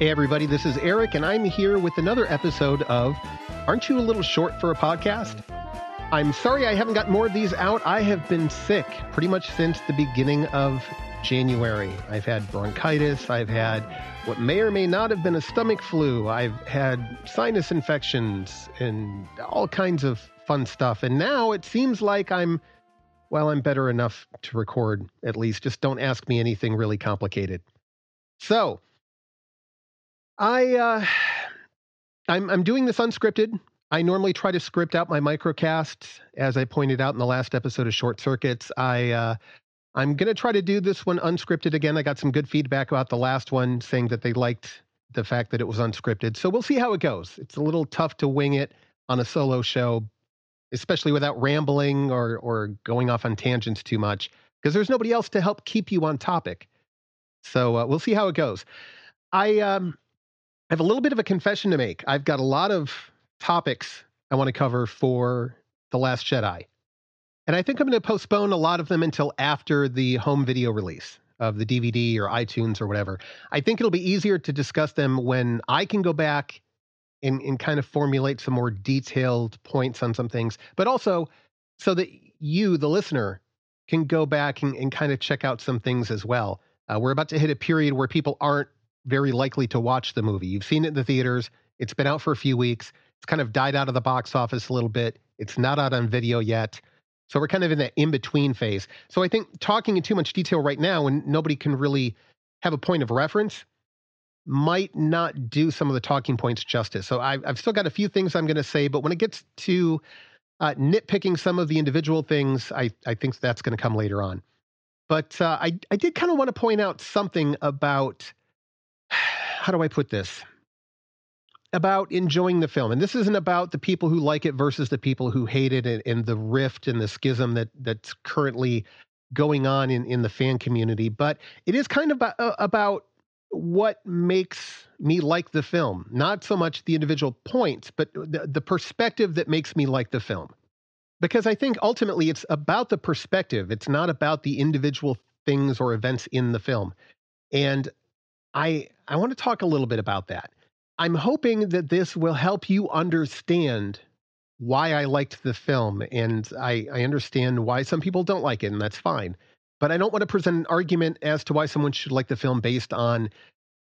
Hey, everybody, this is Eric, and I'm here with another episode of Aren't You a Little Short for a Podcast? I'm sorry I haven't got more of these out. I have been sick pretty much since the beginning of January. I've had bronchitis, I've had what may or may not have been a stomach flu, I've had sinus infections, and all kinds of fun stuff. And now it seems like I'm, well, I'm better enough to record at least. Just don't ask me anything really complicated. So, I uh, I'm I'm doing this unscripted. I normally try to script out my microcasts, as I pointed out in the last episode of Short Circuits. I uh, I'm gonna try to do this one unscripted again. I got some good feedback about the last one, saying that they liked the fact that it was unscripted. So we'll see how it goes. It's a little tough to wing it on a solo show, especially without rambling or or going off on tangents too much, because there's nobody else to help keep you on topic. So uh, we'll see how it goes. I um, I have a little bit of a confession to make. I've got a lot of topics I want to cover for The Last Jedi. And I think I'm going to postpone a lot of them until after the home video release of the DVD or iTunes or whatever. I think it'll be easier to discuss them when I can go back and, and kind of formulate some more detailed points on some things, but also so that you, the listener, can go back and, and kind of check out some things as well. Uh, we're about to hit a period where people aren't very likely to watch the movie. You've seen it in the theaters. It's been out for a few weeks. It's kind of died out of the box office a little bit. It's not out on video yet. So we're kind of in that in between phase. So I think talking in too much detail right now when nobody can really have a point of reference might not do some of the talking points justice. So I've, I've still got a few things I'm going to say, but when it gets to uh, nitpicking some of the individual things, I, I think that's going to come later on. But uh, I, I did kind of want to point out something about how do I put this? About enjoying the film. And this isn't about the people who like it versus the people who hate it and, and the rift and the schism that that's currently going on in, in the fan community, but it is kind of about, uh, about what makes me like the film. Not so much the individual points, but the, the perspective that makes me like the film. Because I think ultimately it's about the perspective, it's not about the individual things or events in the film. And I I want to talk a little bit about that. I'm hoping that this will help you understand why I liked the film, and I, I understand why some people don't like it, and that's fine. But I don't want to present an argument as to why someone should like the film based on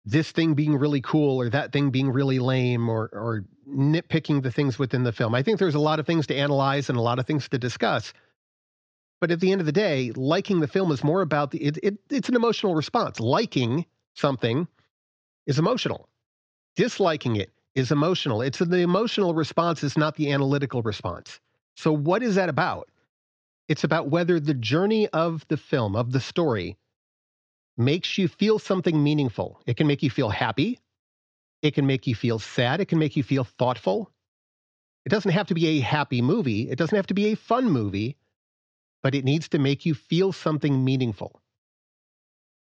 this thing being really cool or that thing being really lame or or nitpicking the things within the film. I think there's a lot of things to analyze and a lot of things to discuss. But at the end of the day, liking the film is more about the it, it it's an emotional response. Liking something is emotional. Disliking it is emotional. It's the emotional response, it's not the analytical response. So, what is that about? It's about whether the journey of the film, of the story, makes you feel something meaningful. It can make you feel happy. It can make you feel sad. It can make you feel thoughtful. It doesn't have to be a happy movie. It doesn't have to be a fun movie, but it needs to make you feel something meaningful.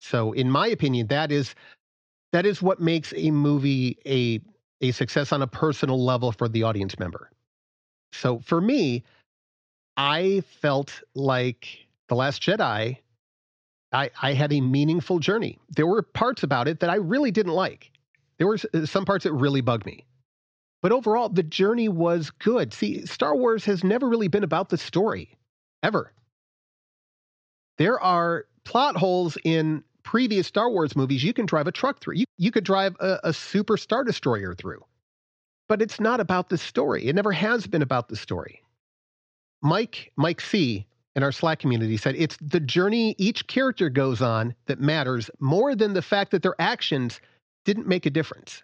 So, in my opinion, that is that is what makes a movie a a success on a personal level for the audience member. So, for me, I felt like The Last Jedi. I, I had a meaningful journey. There were parts about it that I really didn't like. There were uh, some parts that really bugged me. But overall, the journey was good. See, Star Wars has never really been about the story, ever. There are plot holes in previous Star Wars movies, you can drive a truck through. You, you could drive a, a super Star Destroyer through. But it's not about the story. It never has been about the story. Mike, Mike C. in our Slack community said it's the journey each character goes on that matters more than the fact that their actions didn't make a difference.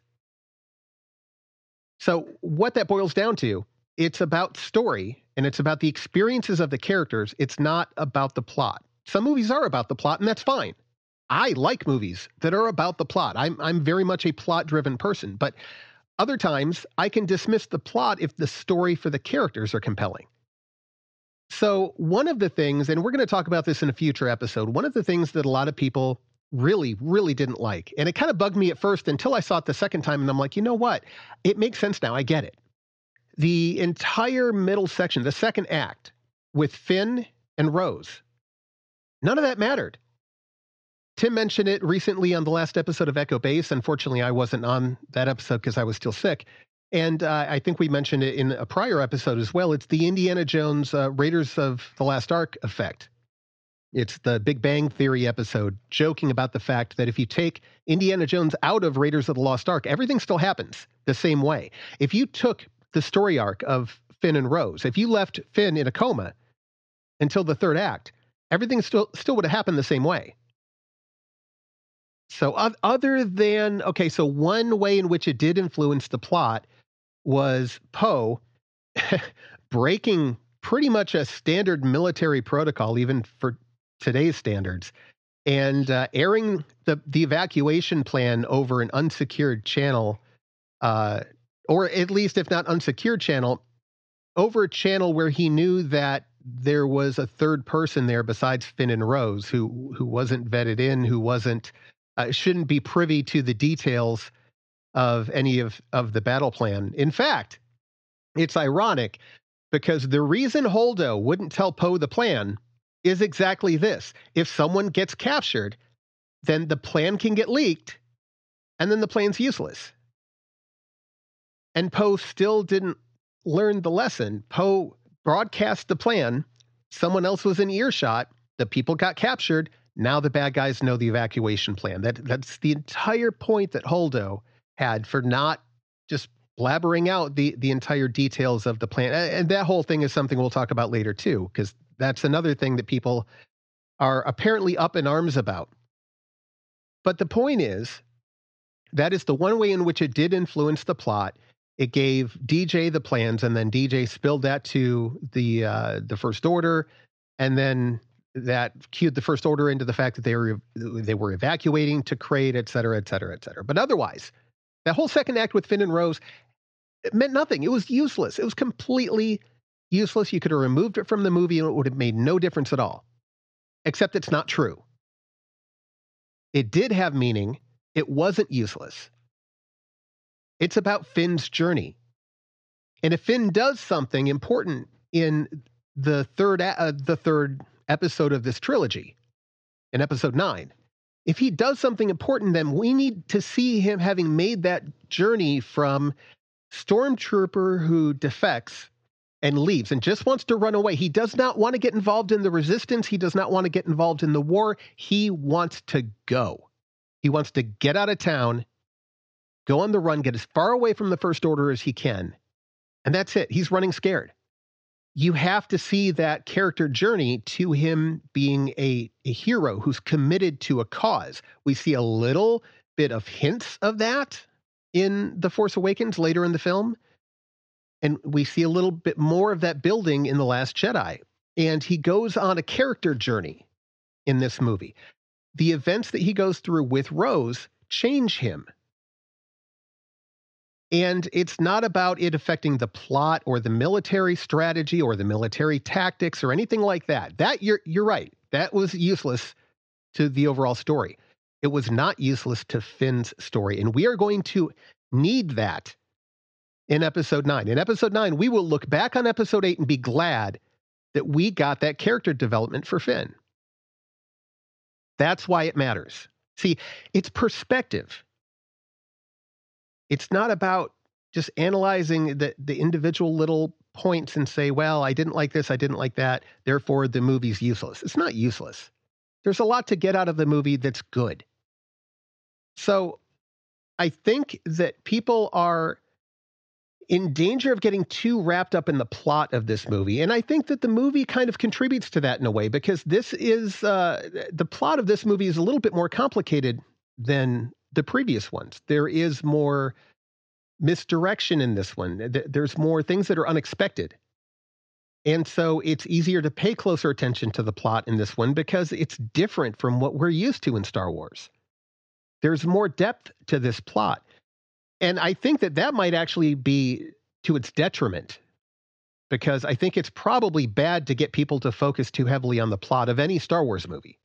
So, what that boils down to, it's about story and it's about the experiences of the characters. It's not about the plot. Some movies are about the plot, and that's fine. I like movies that are about the plot. I'm I'm very much a plot driven person, but other times I can dismiss the plot if the story for the characters are compelling. So, one of the things, and we're going to talk about this in a future episode, one of the things that a lot of people really, really didn't like, and it kind of bugged me at first until I saw it the second time, and I'm like, you know what? It makes sense now. I get it. The entire middle section, the second act with Finn and Rose, none of that mattered Tim mentioned it recently on the last episode of Echo Base. Unfortunately, I wasn't on that episode because I was still sick. And uh, I think we mentioned it in a prior episode as well. It's the Indiana Jones uh, Raiders of the Lost Ark effect. It's the Big Bang Theory episode joking about the fact that if you take Indiana Jones out of Raiders of the Lost Ark, everything still happens the same way. If you took the story arc of Finn and Rose, if you left Finn in a coma until the third act, everything still still would have happened the same way. So, other than, okay, so one way in which it did influence the plot was Poe breaking pretty much a standard military protocol, even for today's standards, and uh, airing the, the evacuation plan over an unsecured channel, uh, or at least, if not unsecured channel, over a channel where he knew that there was a third person there besides Finn and Rose who who wasn't vetted in, who wasn't uh, shouldn't be privy to the details of any of, of the battle plan. In fact, it's ironic because the reason Holdo wouldn't tell Poe the plan is exactly this. If someone gets captured, then the plan can get leaked and then the plan's useless. And Poe still didn't learn the lesson. Poe broadcast the plan, someone else was in earshot, the people got captured, now the bad guys know the evacuation plan. That that's the entire point that Holdo had for not just blabbering out the the entire details of the plan. And that whole thing is something we'll talk about later too, because that's another thing that people are apparently up in arms about. But the point is, that is the one way in which it did influence the plot. It gave DJ the plans, and then DJ spilled that to the uh, the First Order, and then that cued the first order into the fact that they were they were evacuating to Crait, et cetera, et cetera, et cetera. But otherwise, that whole second act with Finn and Rose it meant nothing. It was useless. It was completely useless. You could have removed it from the movie and it would have made no difference at all. Except it's not true. It did have meaning. It wasn't useless. It's about Finn's journey. And if Finn does something important in the third uh, the third episode of this trilogy, in episode nine. If he does something important, then we need to see him having made that journey from stormtrooper who defects and leaves and just wants to run away. He does not want to get involved in the resistance. He does not want to get involved in the war. He wants to go. He wants to get out of town, go on the run, get as far away from the First Order as he can. And that's it. He's running scared you have to see that character journey to him being a, a hero who's committed to a cause. We see a little bit of hints of that in The Force Awakens later in the film. And we see a little bit more of that building in The Last Jedi. And he goes on a character journey in this movie. The events that he goes through with Rose change him and it's not about it affecting the plot or the military strategy or the military tactics or anything like that. That you're you're right. That was useless to the overall story. It was not useless to Finn's story. And we are going to need that in episode 9. In episode 9, we will look back on episode 8 and be glad that we got that character development for Finn. That's why it matters. See, it's perspective it's not about just analyzing the, the individual little points and say, well, I didn't like this, I didn't like that, therefore the movie's useless. It's not useless. There's a lot to get out of the movie that's good. So I think that people are in danger of getting too wrapped up in the plot of this movie. And I think that the movie kind of contributes to that in a way because this is uh, the plot of this movie is a little bit more complicated than the previous ones. There is more misdirection in this one. There's more things that are unexpected. And so it's easier to pay closer attention to the plot in this one because it's different from what we're used to in Star Wars. There's more depth to this plot. And I think that that might actually be to its detriment because I think it's probably bad to get people to focus too heavily on the plot of any Star Wars movie.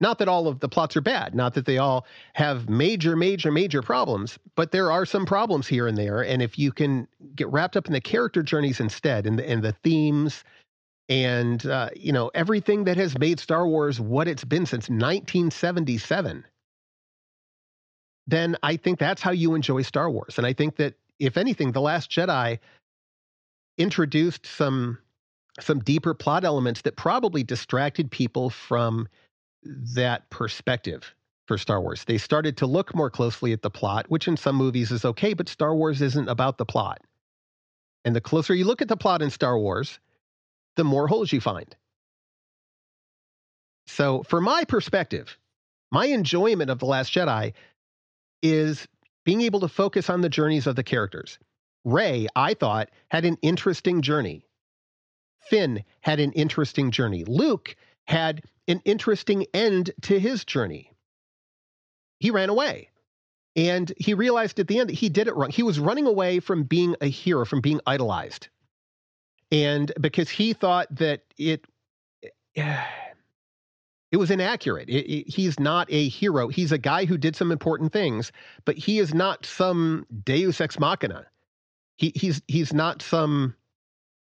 Not that all of the plots are bad, not that they all have major, major, major problems, but there are some problems here and there. And if you can get wrapped up in the character journeys instead and the, and the themes and uh, you know everything that has made Star Wars what it's been since 1977, then I think that's how you enjoy Star Wars. And I think that if anything, The Last Jedi introduced some some deeper plot elements that probably distracted people from that perspective for Star Wars. They started to look more closely at the plot, which in some movies is okay, but Star Wars isn't about the plot. And the closer you look at the plot in Star Wars, the more holes you find. So, for my perspective, my enjoyment of The Last Jedi is being able to focus on the journeys of the characters. Rey, I thought, had an interesting journey. Finn had an interesting journey. Luke had an interesting end to his journey. He ran away. And he realized at the end that he did it wrong. He was running away from being a hero, from being idolized and because he thought that it it was inaccurate. It, it, he's not a hero. He's a guy who did some important things, but he is not some Deus ex machina. He, he's he's not some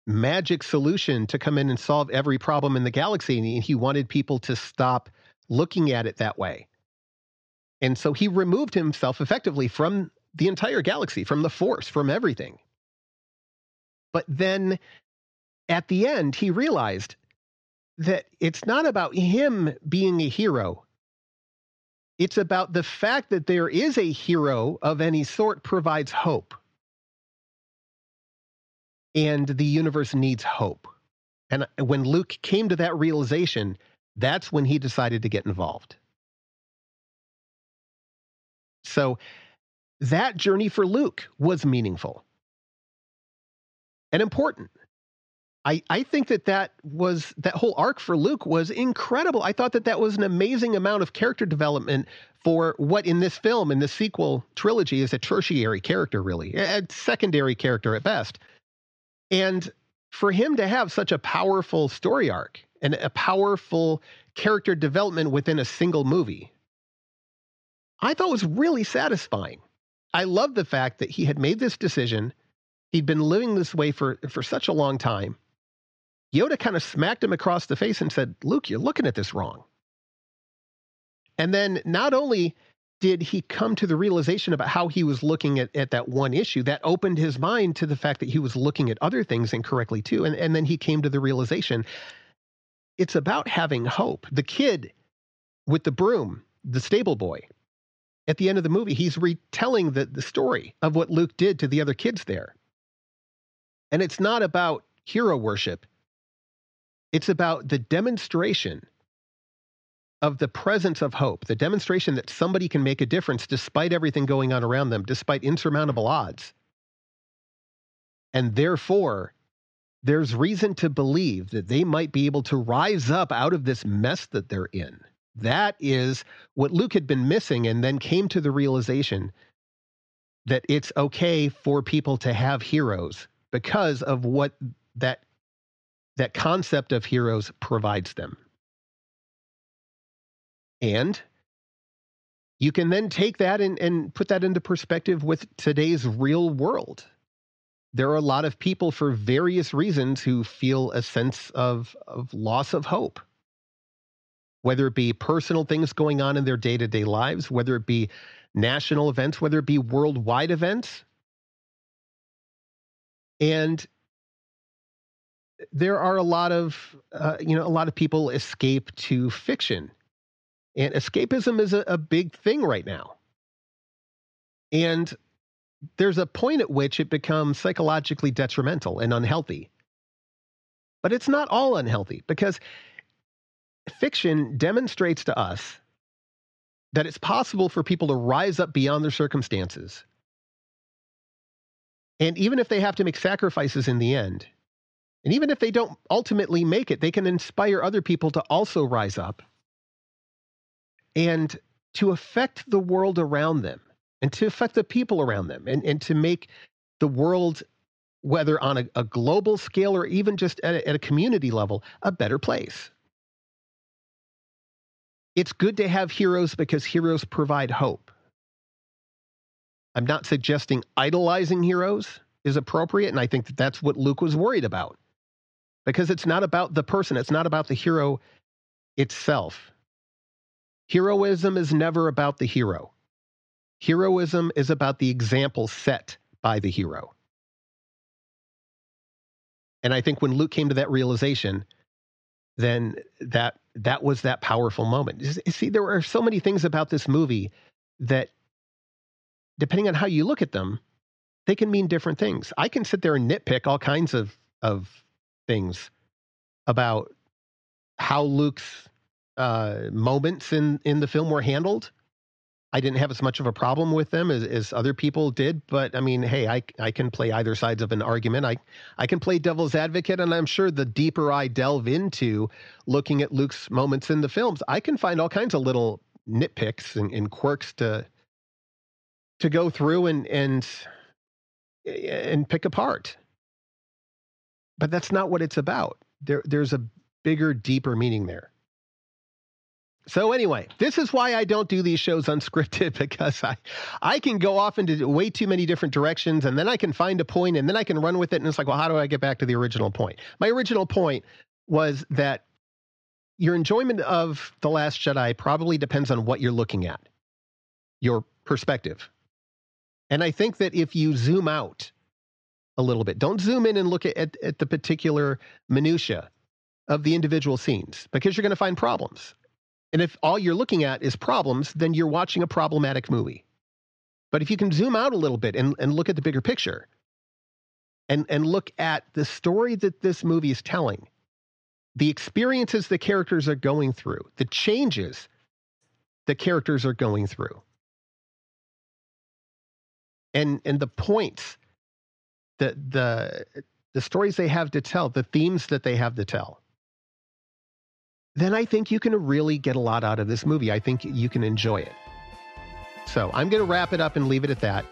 magic solution to come in and solve every problem in the galaxy. And he wanted people to stop looking at it that way. And so he removed himself effectively from the entire galaxy, from the force, from everything. But then at the end, he realized that it's not about him being a hero. It's about the fact that there is a hero of any sort provides hope. And the universe needs hope. And when Luke came to that realization, that's when he decided to get involved. So that journey for Luke was meaningful and important. I, I think that that was that whole arc for Luke was incredible. I thought that that was an amazing amount of character development for what in this film in this sequel trilogy is a tertiary character, really, a secondary character at best. And for him to have such a powerful story arc and a powerful character development within a single movie, I thought was really satisfying. I love the fact that he had made this decision. He'd been living this way for, for such a long time Yoda kind of smacked him across the face and said, Luke, you're looking at this wrong. And then not only did he come to the realization about how he was looking at, at that one issue, that opened his mind to the fact that he was looking at other things incorrectly too. And, and then he came to the realization it's about having hope. The kid with the broom, the stable boy, at the end of the movie, he's retelling the, the story of what Luke did to the other kids there. And it's not about hero worship, it's about the demonstration of the presence of hope, the demonstration that somebody can make a difference despite everything going on around them, despite insurmountable odds. And therefore, there's reason to believe that they might be able to rise up out of this mess that they're in. That is what Luke had been missing and then came to the realization that it's okay for people to have heroes because of what that that concept of heroes provides them. And you can then take that and, and put that into perspective with today's real world. There are a lot of people for various reasons who feel a sense of, of loss of hope, whether it be personal things going on in their day to day lives, whether it be national events, whether it be worldwide events. And there are a lot of uh, you know a lot of people escape to fiction and escapism is a, a big thing right now. And there's a point at which it becomes psychologically detrimental and unhealthy. But it's not all unhealthy because fiction demonstrates to us that it's possible for people to rise up beyond their circumstances. And even if they have to make sacrifices in the end and even if they don't ultimately make it, they can inspire other people to also rise up and to affect the world around them and to affect the people around them and, and to make the world, whether on a, a global scale or even just at a, at a community level, a better place. It's good to have heroes because heroes provide hope. I'm not suggesting idolizing heroes is appropriate, and I think that that's what Luke was worried about. because it's not about the person, it's not about the hero itself. Heroism is never about the hero. Heroism is about the example set by the hero. And I think when Luke came to that realization, then that that was that powerful moment. See, there are so many things about this movie that, depending on how you look at them, they can mean different things. I can sit there and nitpick all kinds of of things about how Luke's uh, moments in in the film were handled. I didn't have as much of a problem with them as, as other people did, but I mean, hey, I I can play either sides of an argument. I I can play devil's advocate, and I'm sure the deeper I delve into looking at Luke's moments in the films, I can find all kinds of little nitpicks and, and quirks to to go through and and and pick apart. But that's not what it's about. There there's a bigger, deeper meaning there. So anyway, this is why I don't do these shows unscripted because I I can go off into way too many different directions and then I can find a point and then I can run with it and it's like, well, how do I get back to the original point? My original point was that your enjoyment of The Last Jedi probably depends on what you're looking at. Your perspective. And I think that if you zoom out a little bit, don't zoom in and look at, at, at the particular minutia of the individual scenes because you're going to find problems. And if all you're looking at is problems, then you're watching a problematic movie. But if you can zoom out a little bit and, and look at the bigger picture and, and look at the story that this movie is telling, the experiences the characters are going through, the changes the characters are going through, and, and the points, the, the, the stories they have to tell, the themes that they have to tell then I think you can really get a lot out of this movie. I think you can enjoy it. So I'm going to wrap it up and leave it at that.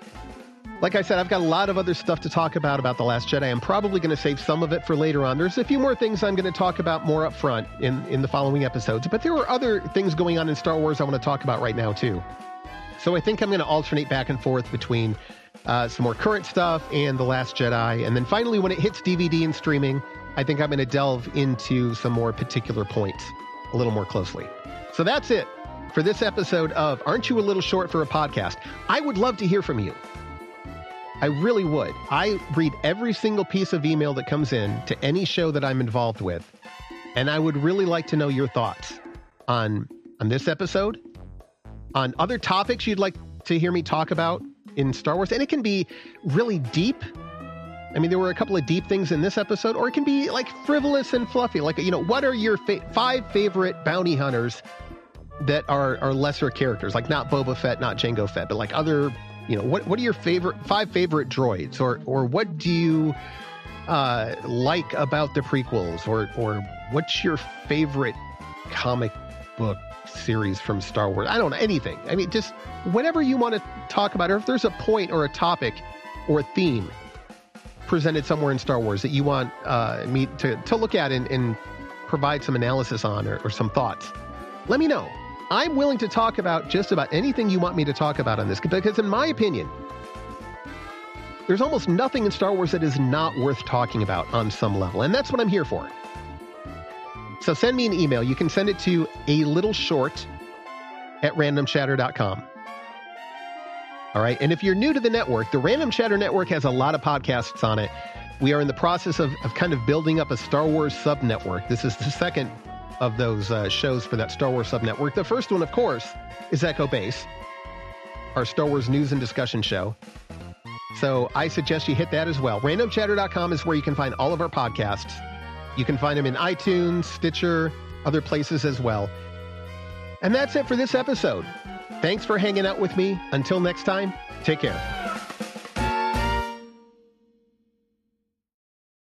Like I said, I've got a lot of other stuff to talk about about The Last Jedi. I'm probably going to save some of it for later on. There's a few more things I'm going to talk about more up front in, in the following episodes, but there are other things going on in Star Wars I want to talk about right now, too. So I think I'm going to alternate back and forth between uh, some more current stuff and The Last Jedi. And then finally, when it hits DVD and streaming, I think I'm going to delve into some more particular points a little more closely. So that's it for this episode of Aren't You a Little Short for a Podcast? I would love to hear from you. I really would. I read every single piece of email that comes in to any show that I'm involved with, and I would really like to know your thoughts on on this episode, on other topics you'd like to hear me talk about in Star Wars, and it can be really deep I mean, there were a couple of deep things in this episode, or it can be like frivolous and fluffy. Like, you know, what are your fa- five favorite bounty hunters that are are lesser characters? Like not Boba Fett, not Jango Fett, but like other, you know, what what are your favorite five favorite droids, or or what do you uh, like about the prequels, or or what's your favorite comic book series from Star Wars? I don't know anything. I mean, just whatever you want to talk about, or if there's a point or a topic or a theme presented somewhere in Star Wars that you want uh, me to, to look at and, and provide some analysis on or, or some thoughts, let me know. I'm willing to talk about just about anything you want me to talk about on this because, in my opinion, there's almost nothing in Star Wars that is not worth talking about on some level. And that's what I'm here for. So send me an email. You can send it to a little short at randomchatter.com. All right. And if you're new to the network, the Random Chatter Network has a lot of podcasts on it. We are in the process of, of kind of building up a Star Wars sub network. This is the second of those uh, shows for that Star Wars sub network. The first one, of course, is Echo Base, our Star Wars news and discussion show. So I suggest you hit that as well. RandomChatter.com is where you can find all of our podcasts. You can find them in iTunes, Stitcher, other places as well. And that's it for this episode. Thanks for hanging out with me. Until next time, take care.